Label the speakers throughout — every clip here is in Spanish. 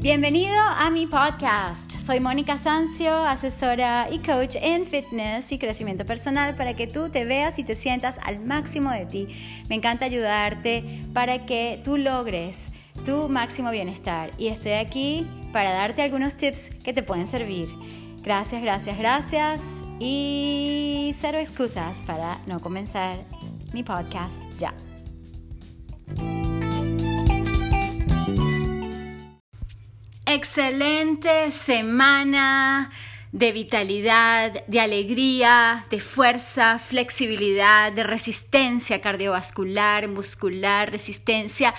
Speaker 1: Bienvenido a mi podcast. Soy Mónica Sancio, asesora y coach en fitness y crecimiento personal para que tú te veas y te sientas al máximo de ti. Me encanta ayudarte para que tú logres tu máximo bienestar y estoy aquí para darte algunos tips que te pueden servir. Gracias, gracias, gracias y cero excusas para no comenzar mi podcast ya. Excelente semana de vitalidad, de alegría, de fuerza, flexibilidad, de resistencia cardiovascular, muscular, resistencia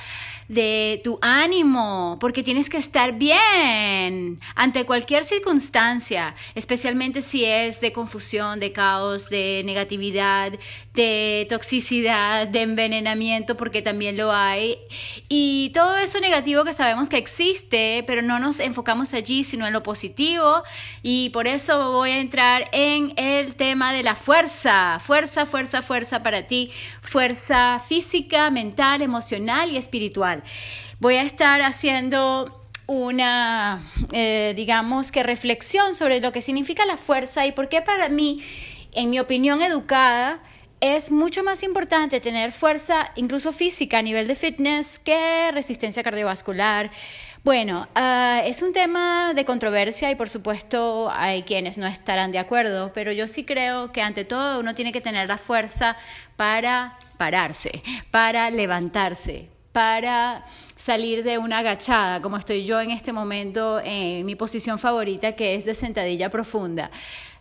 Speaker 1: de tu ánimo, porque tienes que estar bien ante cualquier circunstancia, especialmente si es de confusión, de caos, de negatividad, de toxicidad, de envenenamiento, porque también lo hay. Y todo eso negativo que sabemos que existe, pero no nos enfocamos allí, sino en lo positivo. Y por eso voy a entrar en el tema de la fuerza. Fuerza, fuerza, fuerza para ti. Fuerza física, mental, emocional y espiritual. Voy a estar haciendo una, eh, digamos que reflexión sobre lo que significa la fuerza y por qué para mí, en mi opinión educada, es mucho más importante tener fuerza, incluso física, a nivel de fitness, que resistencia cardiovascular. Bueno, ah, es un tema de controversia y por supuesto hay quienes no estarán de acuerdo, pero yo sí creo que ante todo uno tiene que tener la fuerza para pararse, para levantarse, para salir de una agachada, como estoy yo en este momento en mi posición favorita, que es de sentadilla profunda.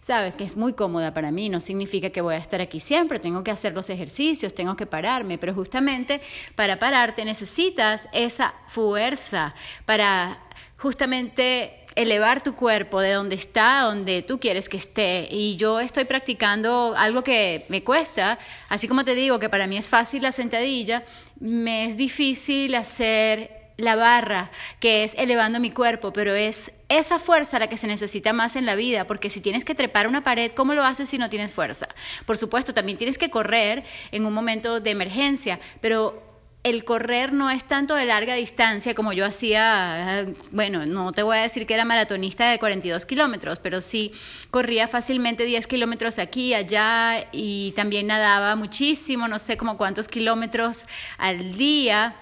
Speaker 1: Sabes que es muy cómoda para mí, no significa que voy a estar aquí siempre, tengo que hacer los ejercicios, tengo que pararme, pero justamente para pararte necesitas esa fuerza para justamente elevar tu cuerpo de donde está donde tú quieres que esté. Y yo estoy practicando algo que me cuesta, así como te digo que para mí es fácil la sentadilla, me es difícil hacer la barra, que es elevando mi cuerpo, pero es esa fuerza la que se necesita más en la vida, porque si tienes que trepar una pared, ¿cómo lo haces si no tienes fuerza? Por supuesto, también tienes que correr en un momento de emergencia, pero el correr no es tanto de larga distancia como yo hacía, bueno, no te voy a decir que era maratonista de 42 kilómetros, pero sí corría fácilmente 10 kilómetros aquí, allá y también nadaba muchísimo, no sé como cuántos kilómetros al día.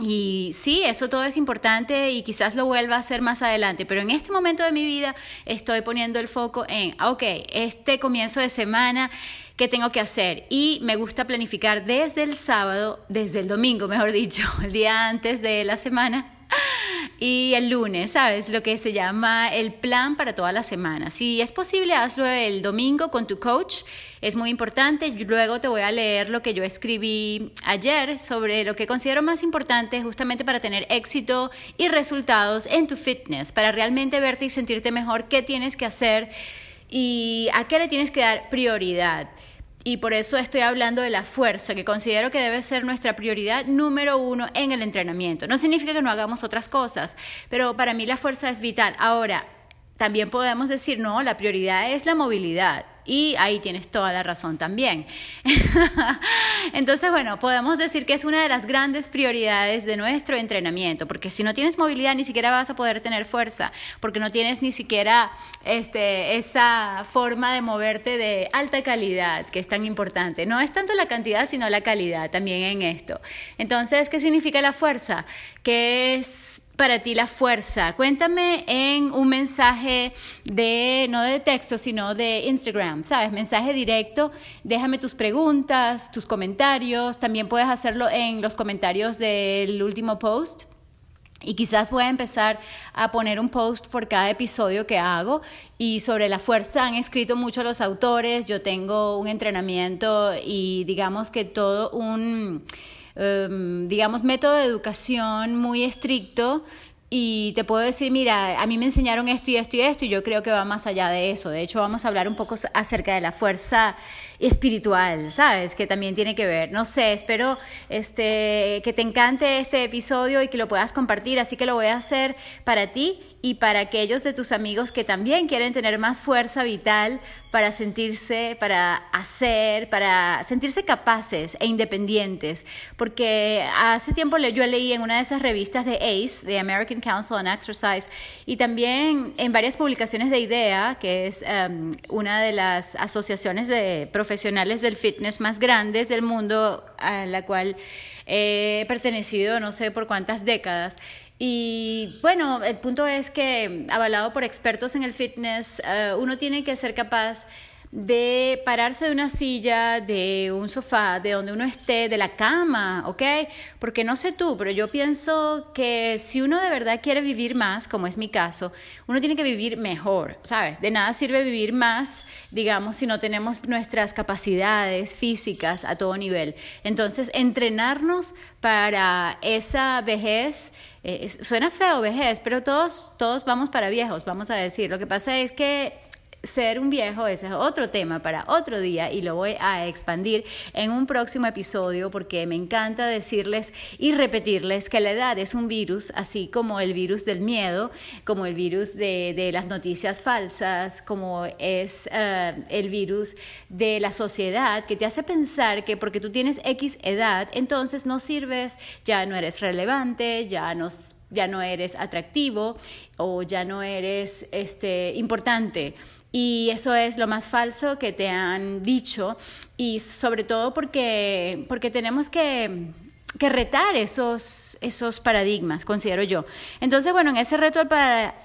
Speaker 1: Y sí, eso todo es importante y quizás lo vuelva a hacer más adelante, pero en este momento de mi vida estoy poniendo el foco en, ok, este comienzo de semana, ¿qué tengo que hacer? Y me gusta planificar desde el sábado, desde el domingo, mejor dicho, el día antes de la semana y el lunes, ¿sabes? Lo que se llama el plan para toda la semana. Si es posible, hazlo el domingo con tu coach. Es muy importante. Luego te voy a leer lo que yo escribí ayer sobre lo que considero más importante justamente para tener éxito y resultados en tu fitness, para realmente verte y sentirte mejor, qué tienes que hacer y a qué le tienes que dar prioridad. Y por eso estoy hablando de la fuerza, que considero que debe ser nuestra prioridad número uno en el entrenamiento. No significa que no hagamos otras cosas, pero para mí la fuerza es vital. Ahora, también podemos decir, no, la prioridad es la movilidad. Y ahí tienes toda la razón también. Entonces, bueno, podemos decir que es una de las grandes prioridades de nuestro entrenamiento, porque si no tienes movilidad ni siquiera vas a poder tener fuerza, porque no tienes ni siquiera este, esa forma de moverte de alta calidad, que es tan importante. No es tanto la cantidad, sino la calidad también en esto. Entonces, ¿qué significa la fuerza? Que es para ti la fuerza? Cuéntame en un mensaje de, no de texto, sino de Instagram, ¿sabes? Mensaje directo. Déjame tus preguntas, tus comentarios. También puedes hacerlo en los comentarios del último post. Y quizás voy a empezar a poner un post por cada episodio que hago. Y sobre la fuerza han escrito mucho los autores. Yo tengo un entrenamiento y digamos que todo un Em, digamos, método de educación muy estricto y te puedo decir, mira, a mí me enseñaron esto y esto y esto y yo creo que va más allá de eso. De hecho, vamos a hablar un poco acerca de la fuerza espiritual, ¿sabes? Que también tiene que ver. No sé, espero este, que te encante este episodio y que lo puedas compartir, así que lo voy a hacer para ti y para aquellos de tus amigos que también quieren tener más fuerza vital para sentirse, para hacer, para sentirse capaces e independientes. Porque hace tiempo yo leí en una de esas revistas de ACE, de American Council on Exercise, y también en varias publicaciones de IDEA, que es um, una de las asociaciones de profesionales del fitness más grandes del mundo, a la cual he pertenecido no sé por cuántas décadas. Y bueno, el punto es que, avalado por expertos en el fitness, eh, uno tiene que ser capaz de pararse de una silla, de un sofá, de donde uno esté, de la cama, ¿ok? Porque no sé tú, pero yo pienso que si uno de verdad quiere vivir más, como es mi caso, uno tiene que vivir mejor, ¿sabes? De nada sirve vivir más, digamos, si no tenemos nuestras capacidades físicas a todo nivel. Entonces, entrenarnos para esa vejez, eh, suena feo vejez, pero todos, todos vamos para viejos, vamos a decir. Lo que pasa es que ser un viejo, ese es otro tema para otro día y lo voy a expandir en un próximo episodio porque me encanta decirles y repetirles que la edad es un virus, así como el virus del miedo, como el virus de, las noticias falsas, como es eh, el virus de la sociedad que te hace pensar que porque tú tienes X edad, entonces no sirves, ya no eres relevante, ya no ya no eres atractivo o ya no eres este, importante. Y eso es lo más falso que te han dicho y sobre todo porque, porque tenemos que que retar esos, esos paradigmas, considero yo. Entonces, bueno, en ese reto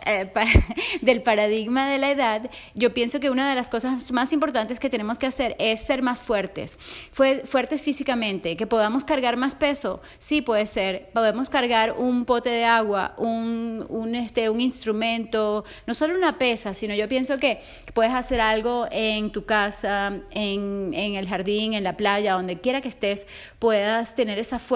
Speaker 1: eh, del paradigma de la edad, yo pienso que una de las cosas más importantes que tenemos que hacer es ser más fuertes, fuertes físicamente, que podamos cargar más peso, sí puede ser, podemos cargar un pote de agua, un, un, este, un instrumento, no solo una pesa, sino yo pienso que puedes hacer algo en tu casa, en, en el jardín, en la playa, donde quiera que estés, puedas tener esa fuerza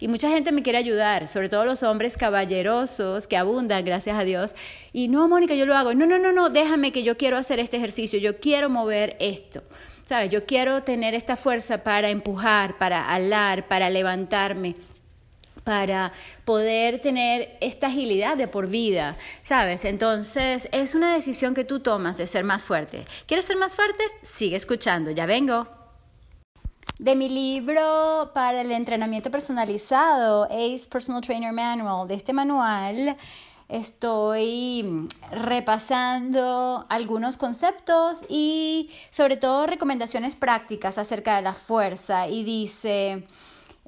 Speaker 1: y mucha gente me quiere ayudar, sobre todo los hombres caballerosos que abundan, gracias a Dios. Y no, Mónica, yo lo hago. No, no, no, no, déjame que yo quiero hacer este ejercicio, yo quiero mover esto. ¿Sabes? Yo quiero tener esta fuerza para empujar, para alar, para levantarme para poder tener esta agilidad de por vida, ¿sabes? Entonces es una decisión que tú tomas de ser más fuerte. ¿Quieres ser más fuerte? Sigue escuchando, ya vengo de mi libro para el entrenamiento personalizado, Ace Personal Trainer Manual. De este manual estoy repasando algunos conceptos y sobre todo recomendaciones prácticas acerca de la fuerza. Y dice,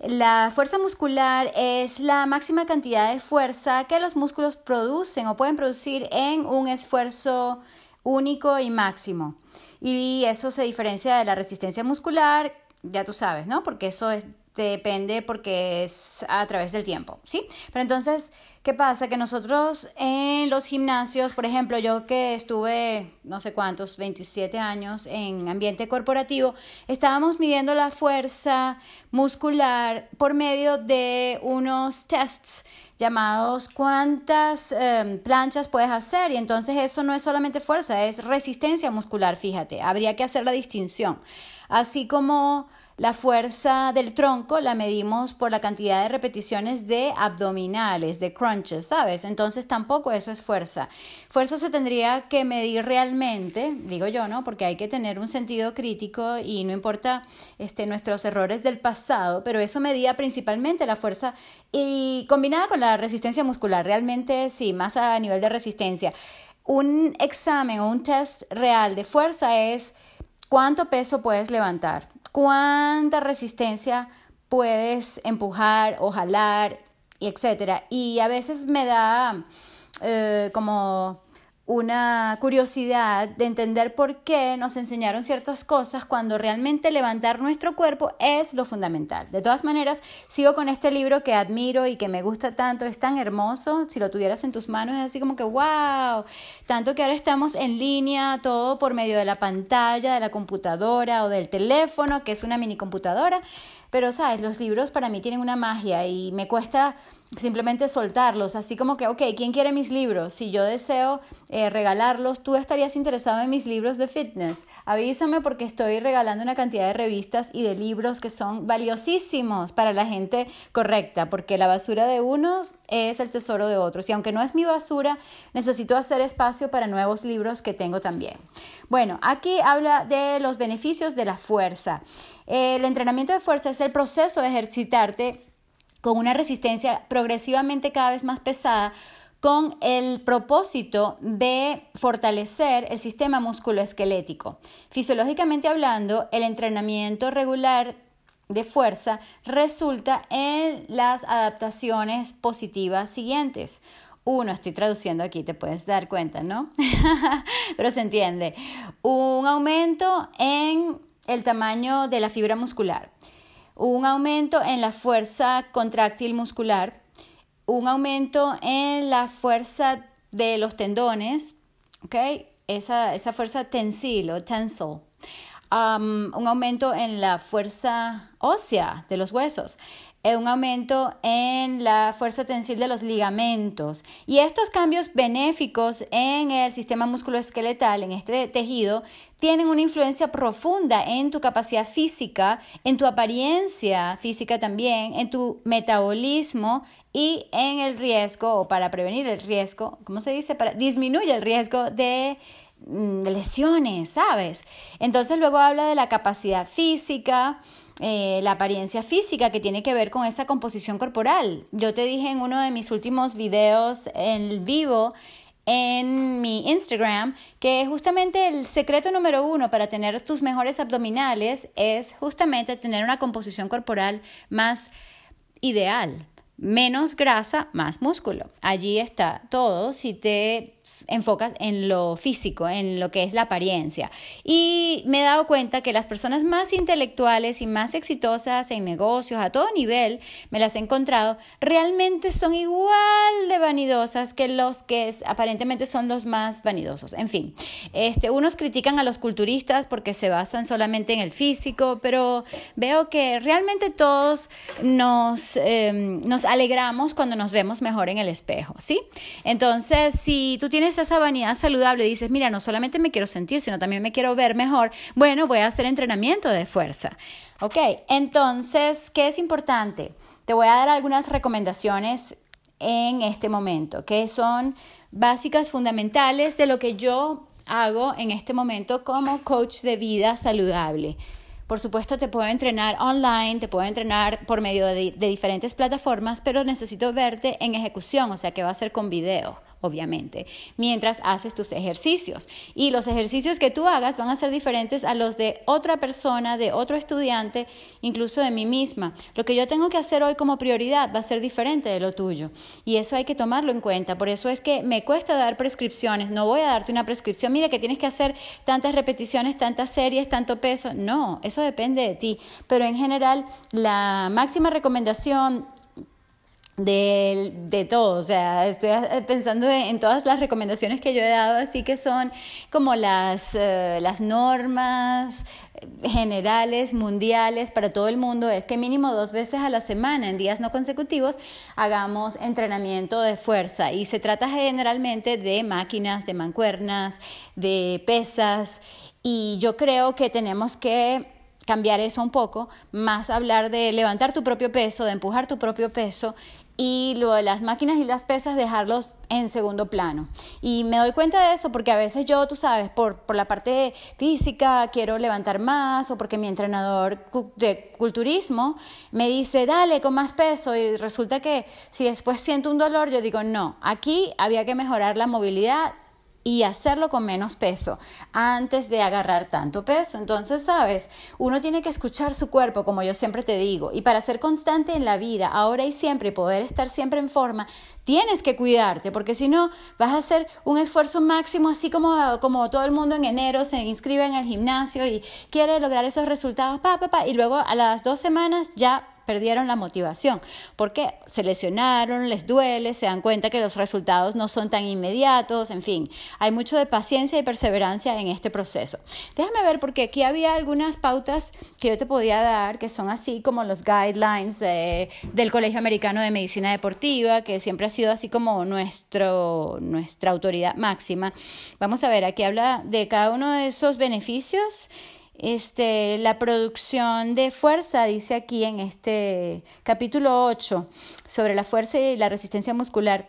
Speaker 1: la fuerza muscular es la máxima cantidad de fuerza que los músculos producen o pueden producir en un esfuerzo único y máximo. Y eso se diferencia de la resistencia muscular ya tú sabes, ¿no? Porque eso es, depende porque es a través del tiempo, ¿sí? Pero entonces, ¿qué pasa? Que nosotros en los gimnasios, por ejemplo, yo que estuve no sé cuántos, 27 años en ambiente corporativo, estábamos midiendo la fuerza muscular por medio de unos tests llamados cuántas em, planchas puedes hacer y entonces eso no es solamente fuerza, es resistencia muscular, fíjate, habría que hacer la distinción. Así como la fuerza del tronco la medimos por la cantidad de repeticiones de abdominales, de crunches, ¿sabes? Entonces tampoco eso es fuerza. Fuerza se tendría que medir realmente, digo yo, ¿no? Porque hay que tener un sentido crítico y no importa este, nuestros errores del pasado, pero eso medía principalmente la fuerza y combinada con la resistencia muscular, realmente sí, más a nivel de resistencia. Un examen o un test real de fuerza es cuánto peso puedes levantar cuánta resistencia puedes empujar o jalar, y etcétera. Y a veces me da eh, como una curiosidad de entender por qué nos enseñaron ciertas cosas cuando realmente levantar nuestro cuerpo es lo fundamental. De todas maneras, sigo con este libro que admiro y que me gusta tanto, es tan hermoso, si lo tuvieras en tus manos es así como que wow, tanto que ahora estamos en línea, todo por medio de la pantalla, de la computadora o del teléfono, que es una mini computadora, pero sabes, los libros para mí tienen una magia y me cuesta simplemente soltarlos, así como que, ok, ¿quién quiere mis libros? Si yo deseo eh, regalarlos, tú estarías interesado en mis libros de fitness. Avísame porque estoy regalando una cantidad de revistas y de libros que son valiosísimos para la gente correcta, porque la basura de unos es el tesoro de otros. Y aunque no es mi basura, necesito hacer espacio para nuevos libros que tengo también. Bueno, aquí habla de los beneficios de la fuerza. El entrenamiento de fuerza es el proceso de ejercitarte con una resistencia progresivamente cada vez más pesada con el propósito de fortalecer el sistema musculoesquelético. Fisiológicamente hablando, el entrenamiento regular de fuerza resulta en las adaptaciones positivas siguientes. Uno, estoy traduciendo aquí, te puedes dar cuenta, ¿no? Pero se entiende. Un aumento en el tamaño de la fibra muscular un aumento en la fuerza contráctil muscular, un aumento en la fuerza de los tendones, esa, esa fuerza tensil o tensile, um, un aumento en la fuerza ósea de los huesos, un aumento en la fuerza tensil de los ligamentos. Y estos cambios benéficos en el sistema musculoesqueletal, en este tejido, tienen una influencia profunda en tu capacidad física, en tu apariencia física también, en tu metabolismo y en el riesgo, o para prevenir el riesgo, ¿cómo se dice? Para disminuir el riesgo de mm, lesiones, ¿sabes? Entonces luego habla de la capacidad física, eh, la apariencia física que tiene que ver con esa composición corporal. Yo te dije en uno de mis últimos videos en vivo en mi Instagram que justamente el secreto número uno para tener tus mejores abdominales es justamente tener una composición corporal más ideal. Menos grasa, más músculo. Allí está todo. Si te enfocas en lo físico, en lo que es la apariencia. Y me he dado cuenta que las personas más intelectuales y más exitosas en negocios a todo nivel, me las he encontrado, realmente son igual de vanidosas que los que aparentemente son los más vanidosos. En fin, este, unos critican a los culturistas porque se basan solamente en el físico, pero veo que realmente todos nos, em, nos alegramos cuando nos vemos mejor en el espejo, ¿sí? Entonces, si tú tienes esa vanidad saludable dices, mira, no solamente me quiero sentir, sino también me quiero ver mejor, bueno, voy a hacer entrenamiento de fuerza. Ok, entonces, ¿qué es importante? Te voy a dar algunas recomendaciones en este momento, que son básicas, fundamentales de lo que yo hago en este momento como coach de vida saludable. Por supuesto, te puedo entrenar online, te puedo entrenar por medio de, de, diferentes plataformas, pero necesito verte en ejecución, o sea que va a ser con video obviamente, mientras haces tus ejercicios. Y los ejercicios que tú hagas van a ser diferentes a los de otra persona, de otro estudiante, incluso de mí misma. Lo que yo tengo que hacer hoy como prioridad va a ser diferente de lo tuyo. Y eso hay que tomarlo en cuenta. Por eso es que me cuesta dar prescripciones. No voy a darte una prescripción. Mira que tienes que hacer tantas repeticiones, tantas series, tanto peso. No, eso depende de ti. Pero en general, la máxima recomendación de, de, todo, o sea, estoy pensando en todas las recomendaciones que yo he dado, así que son como las, eh, las normas generales, mundiales, para todo el mundo, es que mínimo dos veces a la semana, en días no consecutivos, hagamos entrenamiento de fuerza. Y se trata generalmente de máquinas, de mancuernas, de pesas, y yo creo que tenemos que cambiar eso un poco, más hablar de levantar tu propio peso, de empujar tu propio peso y lo de las máquinas y las pesas dejarlos en segundo plano. Y me doy cuenta de eso porque a veces yo, tú sabes, por, por la parte física quiero levantar más o porque mi entrenador de culturismo me dice, dale con más peso y resulta que si después siento un dolor, yo digo, no, aquí había que mejorar la movilidad y hacerlo con menos peso antes de agarrar tanto peso. Entonces, sabes, uno tiene que escuchar su cuerpo, como yo siempre te digo, y para ser constante en la vida, ahora y siempre, y poder estar siempre en forma, tienes que cuidarte, porque si no, vas a hacer un esfuerzo máximo, así como, como todo el mundo en enero se inscribe en el gimnasio y quiere lograr esos resultados, pa, pa, pa, y luego a las dos semanas ya perdieron la motivación. Porque se lesionaron, les duele, se dan cuenta que los resultados no son tan inmediatos, en fin, hay mucho de paciencia y perseverancia en este proceso. Déjame ver porque aquí había algunas pautas que yo te podía dar que son así como los guidelines del Colegio Americano de Medicina Deportiva, que siempre ha sido así como nuestro, nuestra autoridad máxima. Vamos a ver, aquí habla de cada uno de esos beneficios este, la producción de fuerza, dice aquí en este capítulo 8, sobre la fuerza y la resistencia muscular.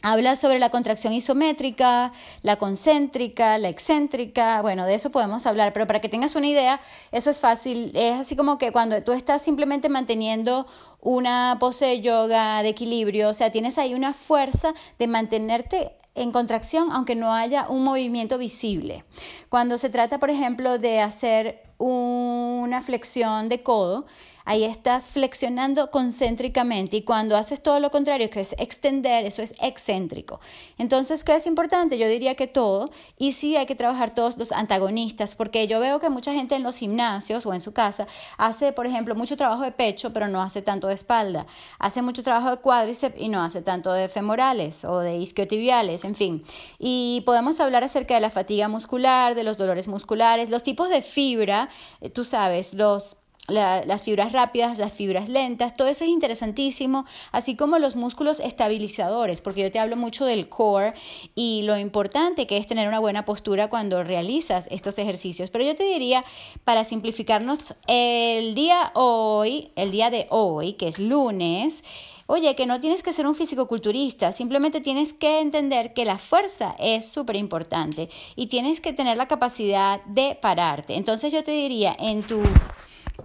Speaker 1: Habla sobre la contracción isométrica, la concéntrica, la excéntrica, bueno, de eso podemos hablar, pero para que tengas una idea, eso es fácil, es así como que cuando tú estás simplemente manteniendo una pose de yoga de equilibrio, o sea, tienes ahí una fuerza de mantenerte en contracción aunque no haya un movimiento visible. Cuando se trata, por ejemplo, de hacer una flexión de codo, ahí estás flexionando concéntricamente y cuando haces todo lo contrario, que es extender, eso es excéntrico. Entonces, ¿qué es importante? Yo diría que todo y sí hay que trabajar todos los antagonistas porque yo veo que mucha gente en los gimnasios o en su casa hace, por ejemplo, mucho trabajo de pecho, pero no hace tanto de espalda. Hace mucho trabajo de cuádriceps y no hace tanto de femorales o de isquiotibiales, en fin. Y podemos hablar acerca de la fatiga muscular, de los dolores musculares, los tipos de fibra, eh, tú sabes, los las fibras rápidas, las fibras lentas, todo eso es interesantísimo, así como los músculos estabilizadores, porque yo te hablo mucho del core y lo importante que es tener una buena postura cuando realizas estos ejercicios. Pero yo te diría, para simplificarnos, el día hoy, el día de hoy, que es lunes, Oye, que no tienes que ser un físico-culturista, simplemente tienes que entender que la fuerza es súper importante y tienes que tener la capacidad de pararte. Entonces yo te diría, en tu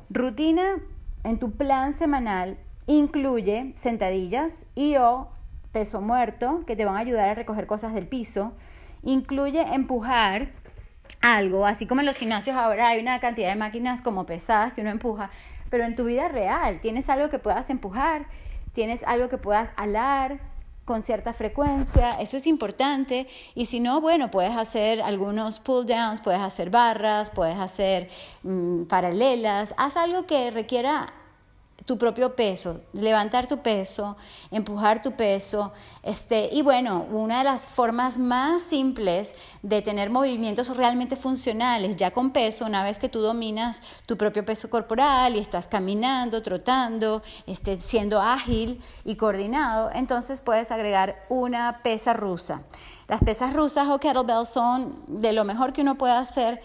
Speaker 1: Rutina en tu plan semanal incluye sentadillas y o peso muerto que te van a ayudar a recoger cosas del piso. Incluye empujar algo, así como en los gimnasios ahora hay una cantidad de máquinas como pesadas que uno empuja, pero en tu vida real tienes algo que puedas empujar, tienes algo que puedas alar, con cierta frecuencia, eso es importante. Y si no, bueno, puedes hacer algunos pull downs, puedes hacer barras, puedes hacer mm, paralelas, haz algo que requiera tu propio peso, levantar tu peso, empujar tu peso. Este, y bueno, una de las formas más simples de tener movimientos realmente funcionales, ya con peso, una vez que tú dominas tu propio peso corporal y estás caminando, trotando, este, siendo ágil y coordinado, entonces puedes agregar una pesa rusa. Las pesas rusas o kettlebells son de lo mejor que uno puede hacer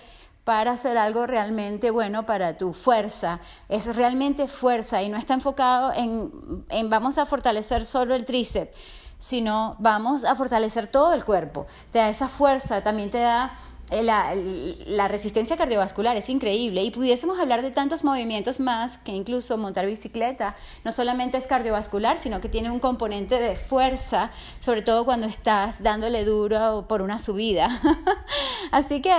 Speaker 1: para hacer algo realmente bueno para tu fuerza. Es realmente fuerza y no está enfocado en, en vamos a fortalecer solo el tríceps, sino vamos a fortalecer todo el cuerpo. Te da esa fuerza, también te da eh, la, la, resistencia cardiovascular es increíble y pudiésemos hablar de tantos movimientos más que incluso montar bicicleta no solamente es cardiovascular, sino que tiene un componente de fuerza, sobre todo cuando estás dándole duro por una subida. Así que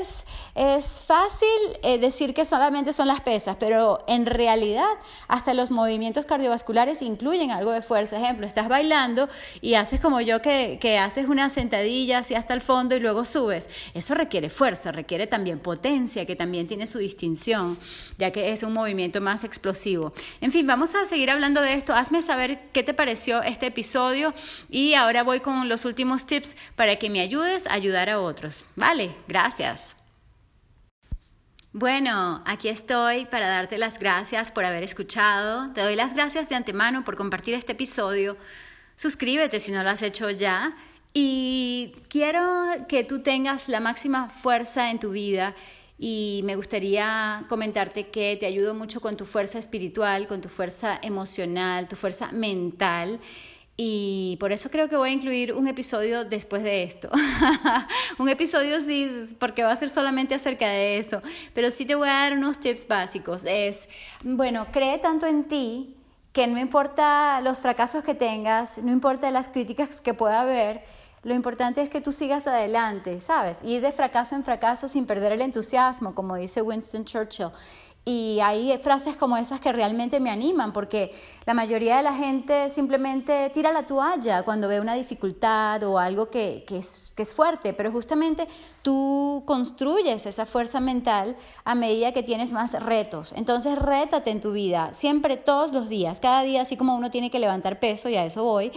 Speaker 1: es, es fácil eh, decir que solamente son las pesas, pero en realidad hasta los movimientos cardiovasculares incluyen algo de fuerza. Ejemplo, estás bailando y haces como yo que, que haces una sentadilla hacia hasta el fondo y luego subes. Eso requiere fuerza, requiere también potencia, que también tiene su distinción, ya que es un movimiento más explosivo. En fin, vamos a seguir hablando de esto. Hazme saber qué te pareció este episodio y ahora voy con los últimos tips para que me ayudes a ayudar a otros. Vale, gracias. Bueno, aquí estoy para darte las gracias por haber escuchado. Te doy las gracias de antemano por compartir este episodio. Suscríbete si no lo has hecho ya y quiero que tú tengas la máxima fuerza en tu vida y me gustaría comentarte que te ayudo mucho con tu fuerza espiritual, con tu fuerza emocional, tu fuerza mental. Y por eso creo que voy a incluir un episodio después de esto. un episodio sí, porque va a ser solamente acerca de eso. Pero sí te voy a dar unos tips básicos. Es, bueno, cree tanto en ti que no importa los fracasos que tengas, no importa las críticas que pueda haber, lo importante es que tú sigas adelante, ¿sabes? Ir de fracaso en fracaso sin perder el entusiasmo, como dice Winston Churchill. Y hay frases como esas que realmente me animan, porque la mayoría de la gente simplemente tira la toalla cuando ve una dificultad o algo que, que, es, que es fuerte, pero justamente tú construyes esa fuerza mental a medida que tienes más retos. Entonces, rétate en tu vida, siempre, todos los días, cada día, así como uno tiene que levantar peso, y a eso voy,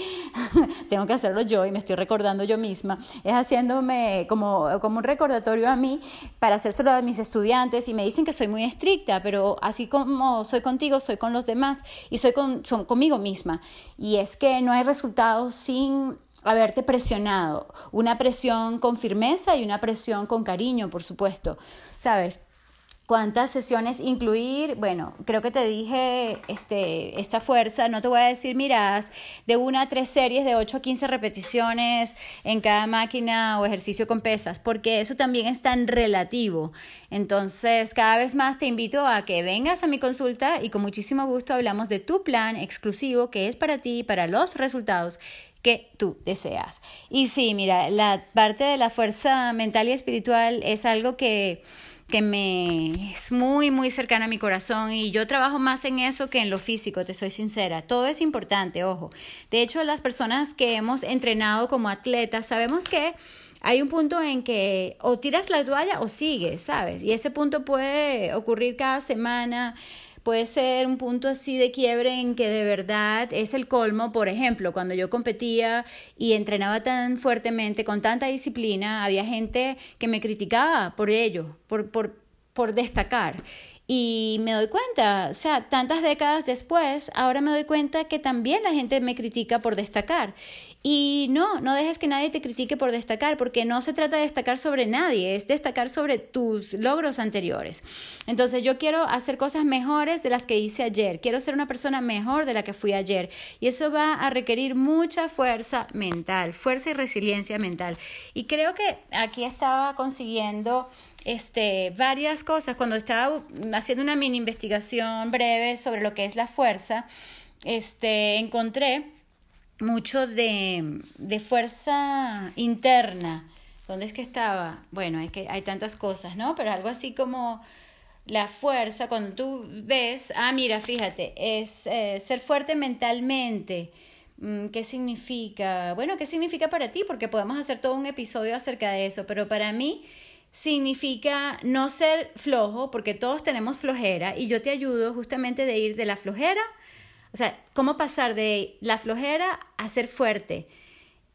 Speaker 1: tengo que hacerlo yo y me estoy recordando yo misma, es haciéndome como, como un recordatorio a mí para hacérselo a mis estudiantes y me dicen que soy muy estricta pero así como soy contigo, soy con los demás y soy con, conmigo misma. Y es que no hay resultados sin haberte presionado. Una presión con firmeza y una presión con cariño, por supuesto. ¿Sabes? Cuántas sesiones incluir. Bueno, creo que te dije este, esta fuerza. No te voy a decir, miras, de una a tres series de 8 a 15 repeticiones en cada máquina o ejercicio con pesas, porque eso también es tan relativo. Entonces, cada vez más te invito a que vengas a mi consulta y con muchísimo gusto hablamos de tu plan exclusivo que es para ti y para los resultados que tú deseas. Y sí, mira, la parte de la fuerza mental y espiritual es algo que que me es muy, muy cercana a mi corazón y yo trabajo más en eso que en lo físico, te soy sincera. Todo es importante, ojo. De hecho, las personas que hemos entrenado como atletas sabemos que hay un punto en que o tiras la toalla o sigues, ¿sabes? Y ese punto puede ocurrir cada semana puede ser un punto así de quiebre en que de verdad es el colmo. Por ejemplo, cuando yo competía y entrenaba tan fuertemente, con tanta disciplina, había gente que me criticaba por ello, por, por, por destacar. Y me doy cuenta, o sea, tantas décadas después, ahora me doy cuenta que también la gente me critica por destacar. Y no, no dejes que nadie te critique por destacar, porque no se trata de destacar sobre nadie, es destacar sobre tus logros anteriores. Entonces yo quiero hacer cosas mejores de las que hice ayer, quiero ser una persona mejor de la que fui ayer. Y eso va a requerir mucha fuerza mental, fuerza y resiliencia mental. Y creo que aquí estaba consiguiendo este, varias cosas. Cuando estaba haciendo una mini investigación breve sobre lo que es la fuerza, este, encontré mucho de, de fuerza interna. ¿Dónde es que estaba? Bueno, hay, que, hay tantas cosas, ¿no? Pero algo así como la fuerza, cuando tú ves, ah, mira, fíjate, es eh, ser fuerte mentalmente. Mm, ¿Qué significa? Bueno, ¿qué significa para ti? Porque podemos hacer todo un episodio acerca de eso, pero para mí significa no ser flojo, porque todos tenemos flojera, y yo te ayudo justamente de ir de la flojera, o sea, cómo pasar de la flojera a ser fuerte.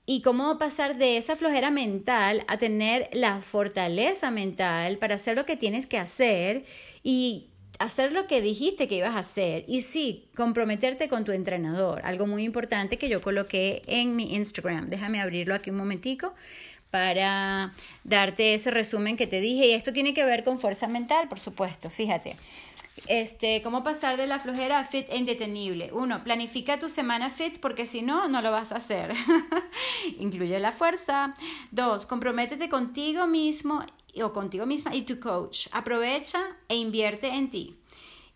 Speaker 1: Y cómo pasar de esa flojera mental a tener la fortaleza mental para hacer lo que tienes que hacer y hacer lo que dijiste que ibas a hacer. Y sí, comprometerte con tu entrenador. Algo muy importante que yo coloqué en mi Instagram. Déjame abrirlo aquí un momentico para darte ese resumen que te dije. Y esto tiene que ver con fuerza mental, por supuesto. Fíjate. Este, cómo pasar de la flojera a fit e indetenible. Uno, planifica tu semana fit porque si no, no lo vas a hacer. Incluye la fuerza. Dos, comprométete contigo mismo o contigo misma y tu coach. Aprovecha e invierte en ti.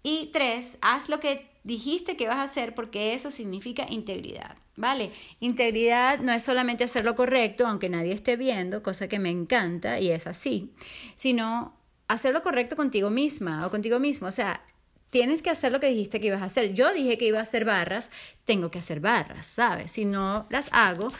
Speaker 1: Y tres, haz lo que dijiste que vas a hacer porque eso significa integridad. ¿Vale? Integridad no es solamente hacer lo correcto, aunque nadie esté viendo, cosa que me encanta y es así, sino hacer lo correcto contigo misma o contigo mismo. O sea, tienes que hacer lo que dijiste que ibas a hacer. Yo dije que iba a hacer barras, tengo que hacer barras, ¿sabes? Si no las hago,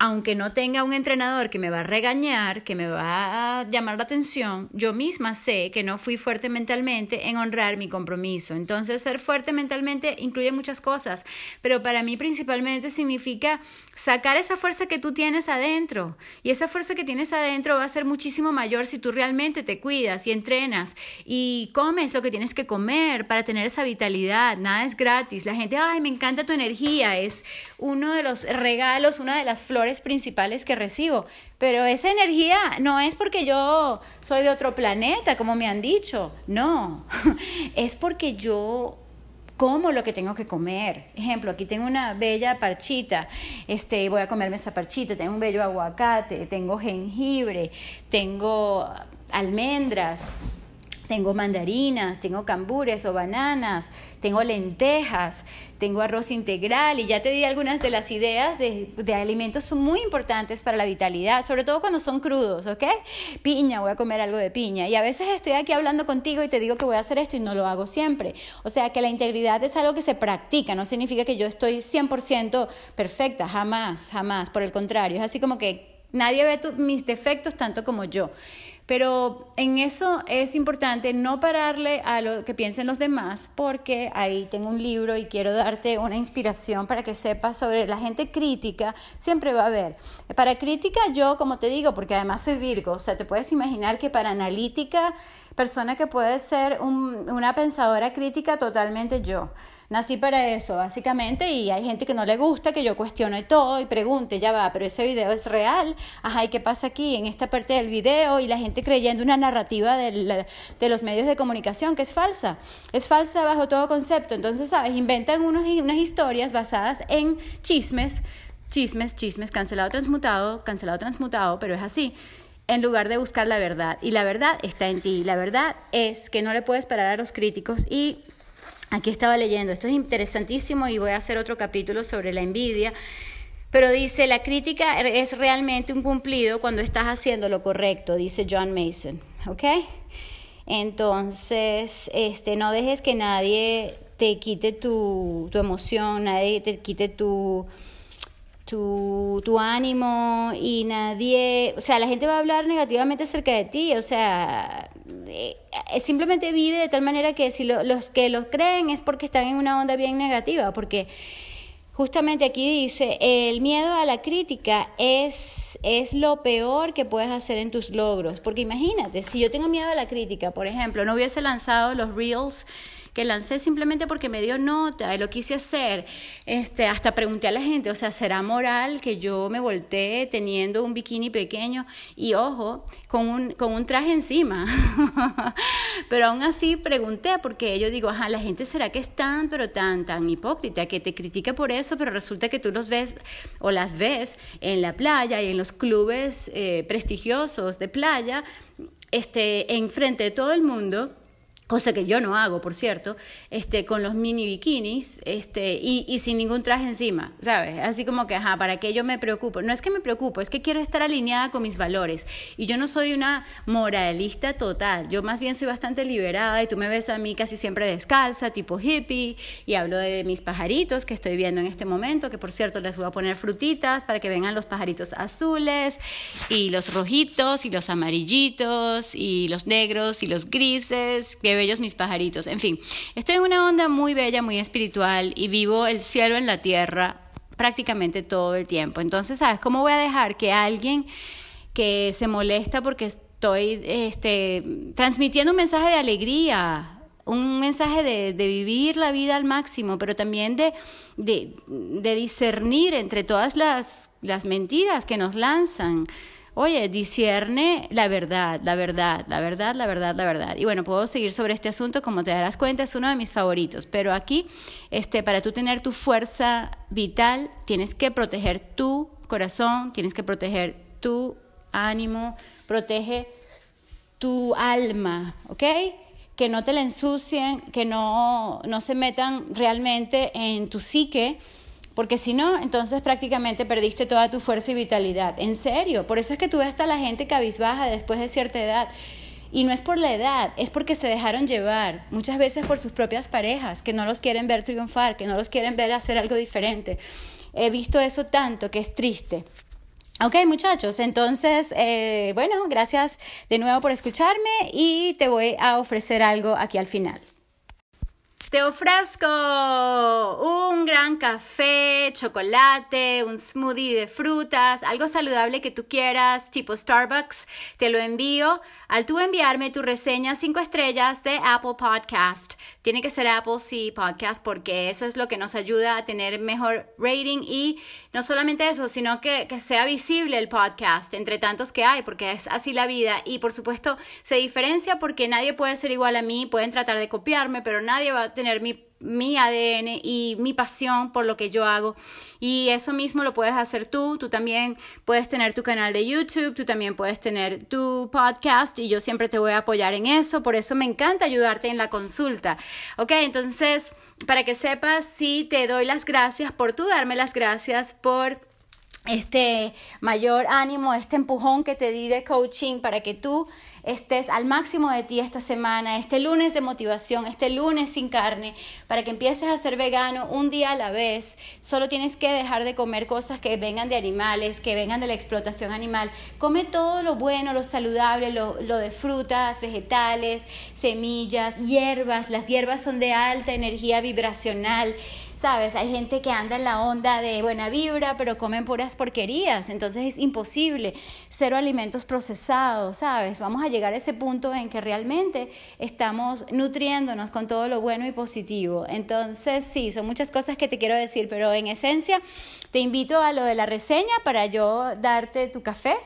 Speaker 1: aunque no tenga un entrenador que me va a regañar, que me va a llamar la atención, yo misma sé que no fui fuerte mentalmente en honrar mi compromiso. Entonces, ser fuerte mentalmente incluye muchas cosas, pero para mí principalmente significa sacar esa fuerza que tú tienes adentro. Y esa fuerza que tienes adentro va a ser muchísimo mayor si tú realmente te cuidas y entrenas y comes lo que tienes que comer para tener esa vitalidad. Nada es gratis. La gente, ay, me encanta tu energía. Es uno de los regalos, una de las flores principales que recibo. Pero esa energía no es porque yo soy de otro planeta, como me han dicho. No, es porque yo como lo que tengo que comer. Ejemplo, aquí tengo una bella parchita, este, voy a comerme esa parchita, tengo un bello aguacate, tengo jengibre, tengo almendras, tengo mandarinas, tengo cambures o bananas, tengo lentejas, tengo arroz integral y ya te di algunas de las ideas de, alimentos muy importantes para la vitalidad, sobre todo cuando son crudos, ¿ok? Piña, voy a comer algo de piña y a veces estoy aquí hablando contigo y te digo que voy a hacer esto y no lo hago siempre. O sea que la integridad es algo que se practica, no significa que yo estoy 100% perfecta, jamás, jamás, por el contrario, es así como que nadie ve mis defectos tanto como yo. Pero en eso es importante no pararle a lo que piensen los demás, porque ahí tengo un libro y quiero darte una inspiración para que sepas sobre la gente crítica, siempre va a haber. Para crítica yo, como te digo, porque además soy Virgo, o sea, te puedes imaginar que para analítica, persona que puede ser una pensadora crítica, totalmente yo. Nací para eso, básicamente, y hay gente que no le gusta que yo cuestione todo y pregunte, ya va, pero ese video es real, ajá, ¿y qué pasa aquí en esta parte del video? Y la gente creyendo una narrativa de los medios de comunicación que es falsa, es falsa bajo todo concepto. Entonces, ¿sabes? Inventan unos, unas historias basadas en chismes, chismes, chismes, cancelado, transmutado, cancelado, transmutado, pero es así en lugar de buscar la verdad. Y la verdad está en ti. La verdad es que no le puedes parar a los críticos y Aquí estaba leyendo, esto es interesantísimo y voy a hacer otro capítulo sobre la envidia, pero dice, la crítica es realmente un cumplido cuando estás haciendo lo correcto, dice John Mason, ¿ok? Entonces, este, no dejes que nadie te quite tu, tu emoción, nadie te quite tu, tu, tu, ánimo y nadie, o sea, la gente va a hablar negativamente acerca de ti, o sea, eh, simplemente vive de tal manera que si los que lo creen es porque están en una onda bien negativa, porque justamente aquí dice, el miedo a la crítica es, es lo peor que puedes hacer en tus logros, porque imagínate, si yo tengo miedo a la crítica, por ejemplo, no hubiese lanzado los reels, que lancé simplemente porque me dio nota y lo quise hacer. Este, hasta pregunté a la gente, o sea, ¿será moral que yo me voltee teniendo un bikini pequeño y ojo, con un, con un traje encima? pero aún así pregunté porque yo digo, ajá, la gente será que es tan, pero tan, tan hipócrita que te critica por eso, pero resulta que tú los ves o las ves en la playa y en los clubes eh, prestigiosos de playa, este, enfrente de todo el mundo cosa que yo no hago, por cierto, este, con los mini bikinis este, y, y, sin ningún traje encima, ¿sabes? Así como que, ajá, ¿para qué yo me preocupo? No es que me preocupo, es que quiero estar alineada con mis valores. Y yo no soy una moralista total, yo más bien soy bastante liberada y tú me ves a mí casi siempre descalza, tipo hippie, y hablo de mis pajaritos que estoy viendo en este momento, que por cierto les voy a poner frutitas para que vengan los pajaritos azules y los rojitos y los amarillitos y los negros y los grises, que bellos mis pajaritos. En fin, estoy en una onda muy bella, muy espiritual y vivo el cielo en la tierra prácticamente todo el tiempo. Entonces, ¿sabes cómo voy a dejar que alguien que se molesta porque estoy este, transmitiendo un mensaje de alegría, un mensaje de, de, vivir la vida al máximo, pero también de, de, de discernir entre todas las, las mentiras que nos lanzan? Oye, discierne la verdad, la verdad, la verdad, la verdad, la verdad. Y bueno, puedo seguir sobre este asunto, como te darás cuenta, es uno de mis favoritos. Pero aquí, este, para tú tener tu fuerza vital, tienes que proteger tu corazón, tienes que proteger tu ánimo, protege tu alma, ¿ok? Que no te la ensucien, que no, no se metan realmente en tu psique porque si no, entonces prácticamente perdiste toda tu fuerza y vitalidad. En serio, por eso es que tú ves a la gente cabizbaja después de cierta edad. Y no es por la edad, es porque se dejaron llevar, muchas veces por sus propias parejas, que no los quieren ver triunfar, que no los quieren ver hacer algo diferente. He visto eso tanto que es triste. Ok, muchachos, entonces, eh, bueno, gracias de nuevo por escucharme y te voy a ofrecer algo aquí al final. Te ofrezco un gran café, chocolate, un smoothie de frutas, algo saludable que tú quieras, tipo Starbucks. Te lo envío al tú enviarme tu reseña 5 estrellas de Apple Podcast. Tiene que ser Apple sí Podcast porque eso es lo que nos ayuda a tener mejor rating y no solamente eso, sino que, que sea visible el podcast entre tantos que hay porque es así la vida y por supuesto se diferencia porque nadie puede ser igual a mí, pueden tratar de copiarme, pero nadie va a tener mi mi ADN y mi pasión por lo que yo hago. Y eso mismo lo puedes hacer tú. Tú también puedes tener tu canal de YouTube, tú también puedes tener tu podcast y yo siempre te voy a apoyar en eso. Por eso me encanta ayudarte en la consulta. Ok, entonces, para que sepas, sí te doy las gracias por tú darme las gracias por este mayor ánimo, este empujón que te di de coaching para que tú estés al máximo de ti esta semana, este lunes de motivación, este lunes sin carne, para que empieces a ser vegano un día a la vez. Solo tienes que dejar de comer cosas que vengan de animales, que vengan de la explotación animal. Come todo lo bueno, lo saludable, lo, lo de frutas, vegetales, semillas, hierbas. Las hierbas son de alta energía vibracional. ¿Sabes? Hay gente que anda en la onda de buena vibra, pero comen puras porquerías, entonces es imposible. Cero alimentos procesados, ¿sabes? Vamos a llegar a ese punto en que realmente estamos nutriéndonos con todo lo bueno y positivo. Entonces, sí, son muchas cosas que te quiero decir, pero en esencia te invito a lo de la reseña para yo darte tu café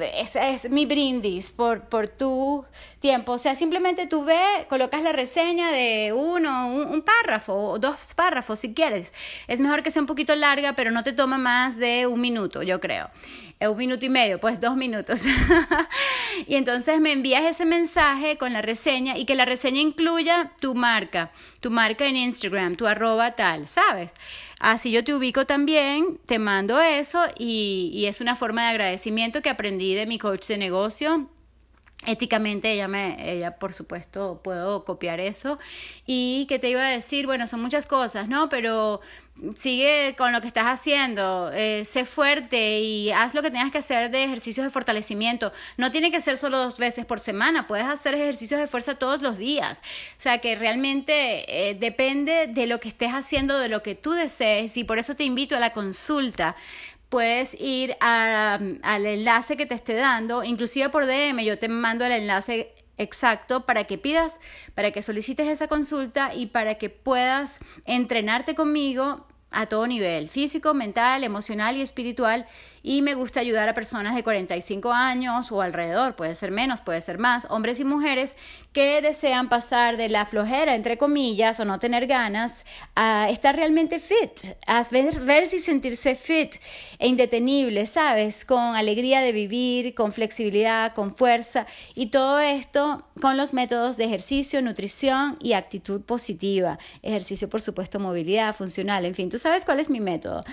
Speaker 1: ese es mi brindis por, por tu tiempo. O sea, simplemente tú ve, colocas la reseña de uno, un, párrafo o dos párrafos si quieres. Es mejor que sea un poquito larga, pero no te toma más de un minuto, yo creo. Eh, un minuto y medio, pues dos minutos. y entonces me envías ese mensaje con la reseña y que la reseña incluya tu marca, tu marca en Instagram, tu arroba tal, ¿sabes? Así yo te ubico también, te mando eso y, y es una forma de agradecimiento que aprendí de mi coach de negocio éticamente ella me ella por supuesto puedo copiar eso y que te iba a decir bueno son muchas cosas no pero sigue con lo que estás haciendo, eh, sé fuerte y haz lo que tengas que hacer de ejercicios de fortalecimiento. No tiene que ser solo dos veces por semana, puedes hacer ejercicios de fuerza todos los días. O sea que realmente eh, depende de lo que estés haciendo, de lo que tú desees y por eso te invito a la consulta. Puedes ir al enlace que te esté dando, inclusive por DM, yo te mando el enlace exacto para que pidas, para que solicites esa consulta y para que puedas entrenarte conmigo a todo nivel, físico, mental, emocional y espiritual y me gusta ayudar a personas de 45 años o alrededor, puede ser menos, puede ser más, hombres y mujeres que desean pasar de la flojera, entre comillas, o no tener ganas, a estar realmente fit, a ver, verse y sentirse fit e indetenible, ¿sabes? Con alegría de vivir, con flexibilidad, con fuerza y todo esto con los métodos de ejercicio, nutrición y actitud positiva. Ejercicio, por supuesto, movilidad funcional, en fin, tú sabes cuál es mi método.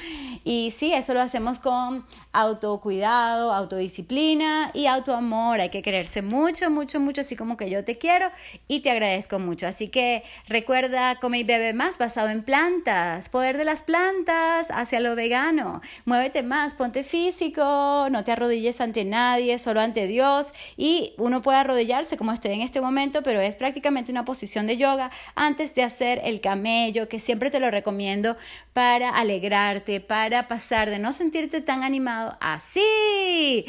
Speaker 1: Y sí, eso lo hacemos con autocuidado, autodisciplina y autoamor. Hay que quererse mucho, mucho, mucho, así como que yo te quiero y te agradezco mucho. Así que recuerda, come y bebe más basado en plantas, poder de las plantas hacia lo vegano. Muévete más, ponte físico, no te arrodilles ante nadie, solo ante Dios. Y uno puede arrodillarse como estoy en este momento, pero es prácticamente una posición de yoga antes de hacer el camello, que siempre te lo recomiendo para alegrarte, para pasar de no sentirte tan animado así.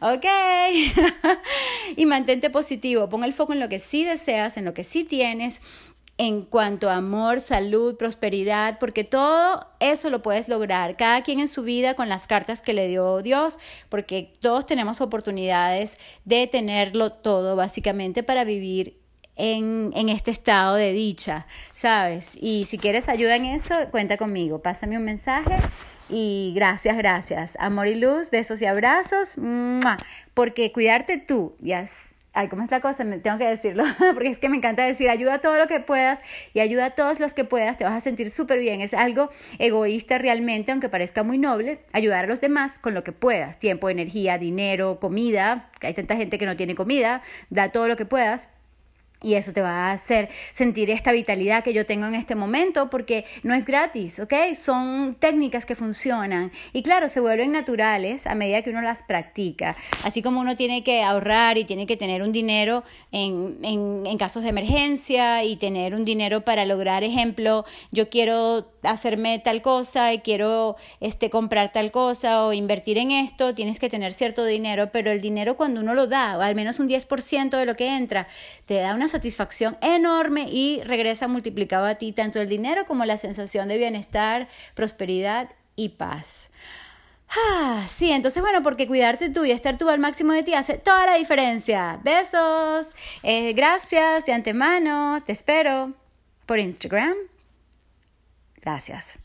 Speaker 1: ¿Ok? y mantente positivo. Pon el foco en lo que sí deseas, en lo que sí tienes en cuanto a amor, salud, prosperidad, porque todo eso lo puedes lograr, cada quien en su vida con las cartas que le dio Dios, porque todos tenemos oportunidades de tenerlo todo básicamente para vivir en, en, este estado de dicha, ¿sabes? Y si quieres ayuda en eso, cuenta conmigo, pásame un mensaje y gracias, gracias. Amor y luz, besos y abrazos. Porque cuidarte tú, ya ay, ¿cómo es la cosa? Me, tengo que decirlo, porque es que me encanta decir, ayuda a todo lo que puedas y ayuda a todos los que puedas, te vas a sentir súper bien. Es algo egoísta realmente, aunque parezca muy noble, ayudar a los demás con lo que puedas, tiempo, energía, dinero, comida, que hay tanta gente que no tiene comida, da todo lo que puedas y eso te va a hacer sentir esta vitalidad que yo tengo en este momento porque no es gratis, ¿ok? Son técnicas que funcionan y claro, se vuelven naturales a medida que uno las practica. Así como uno tiene que ahorrar y tiene que tener un dinero en, en, en casos de emergencia y tener un dinero para lograr, ejemplo, yo quiero hacerme tal cosa y quiero este, comprar tal cosa o invertir en esto, tienes que tener cierto dinero, pero el dinero cuando uno lo da, o al menos un 10% de lo que entra, te da satisfacción enorme y regresa multiplicado a ti tanto el dinero como la sensación de bienestar, prosperidad y paz. Ah, sí, entonces bueno, porque cuidarte tú y estar tú al máximo de ti hace toda la diferencia. Besos, eh, gracias de antemano, te espero. por Instagram. Gracias.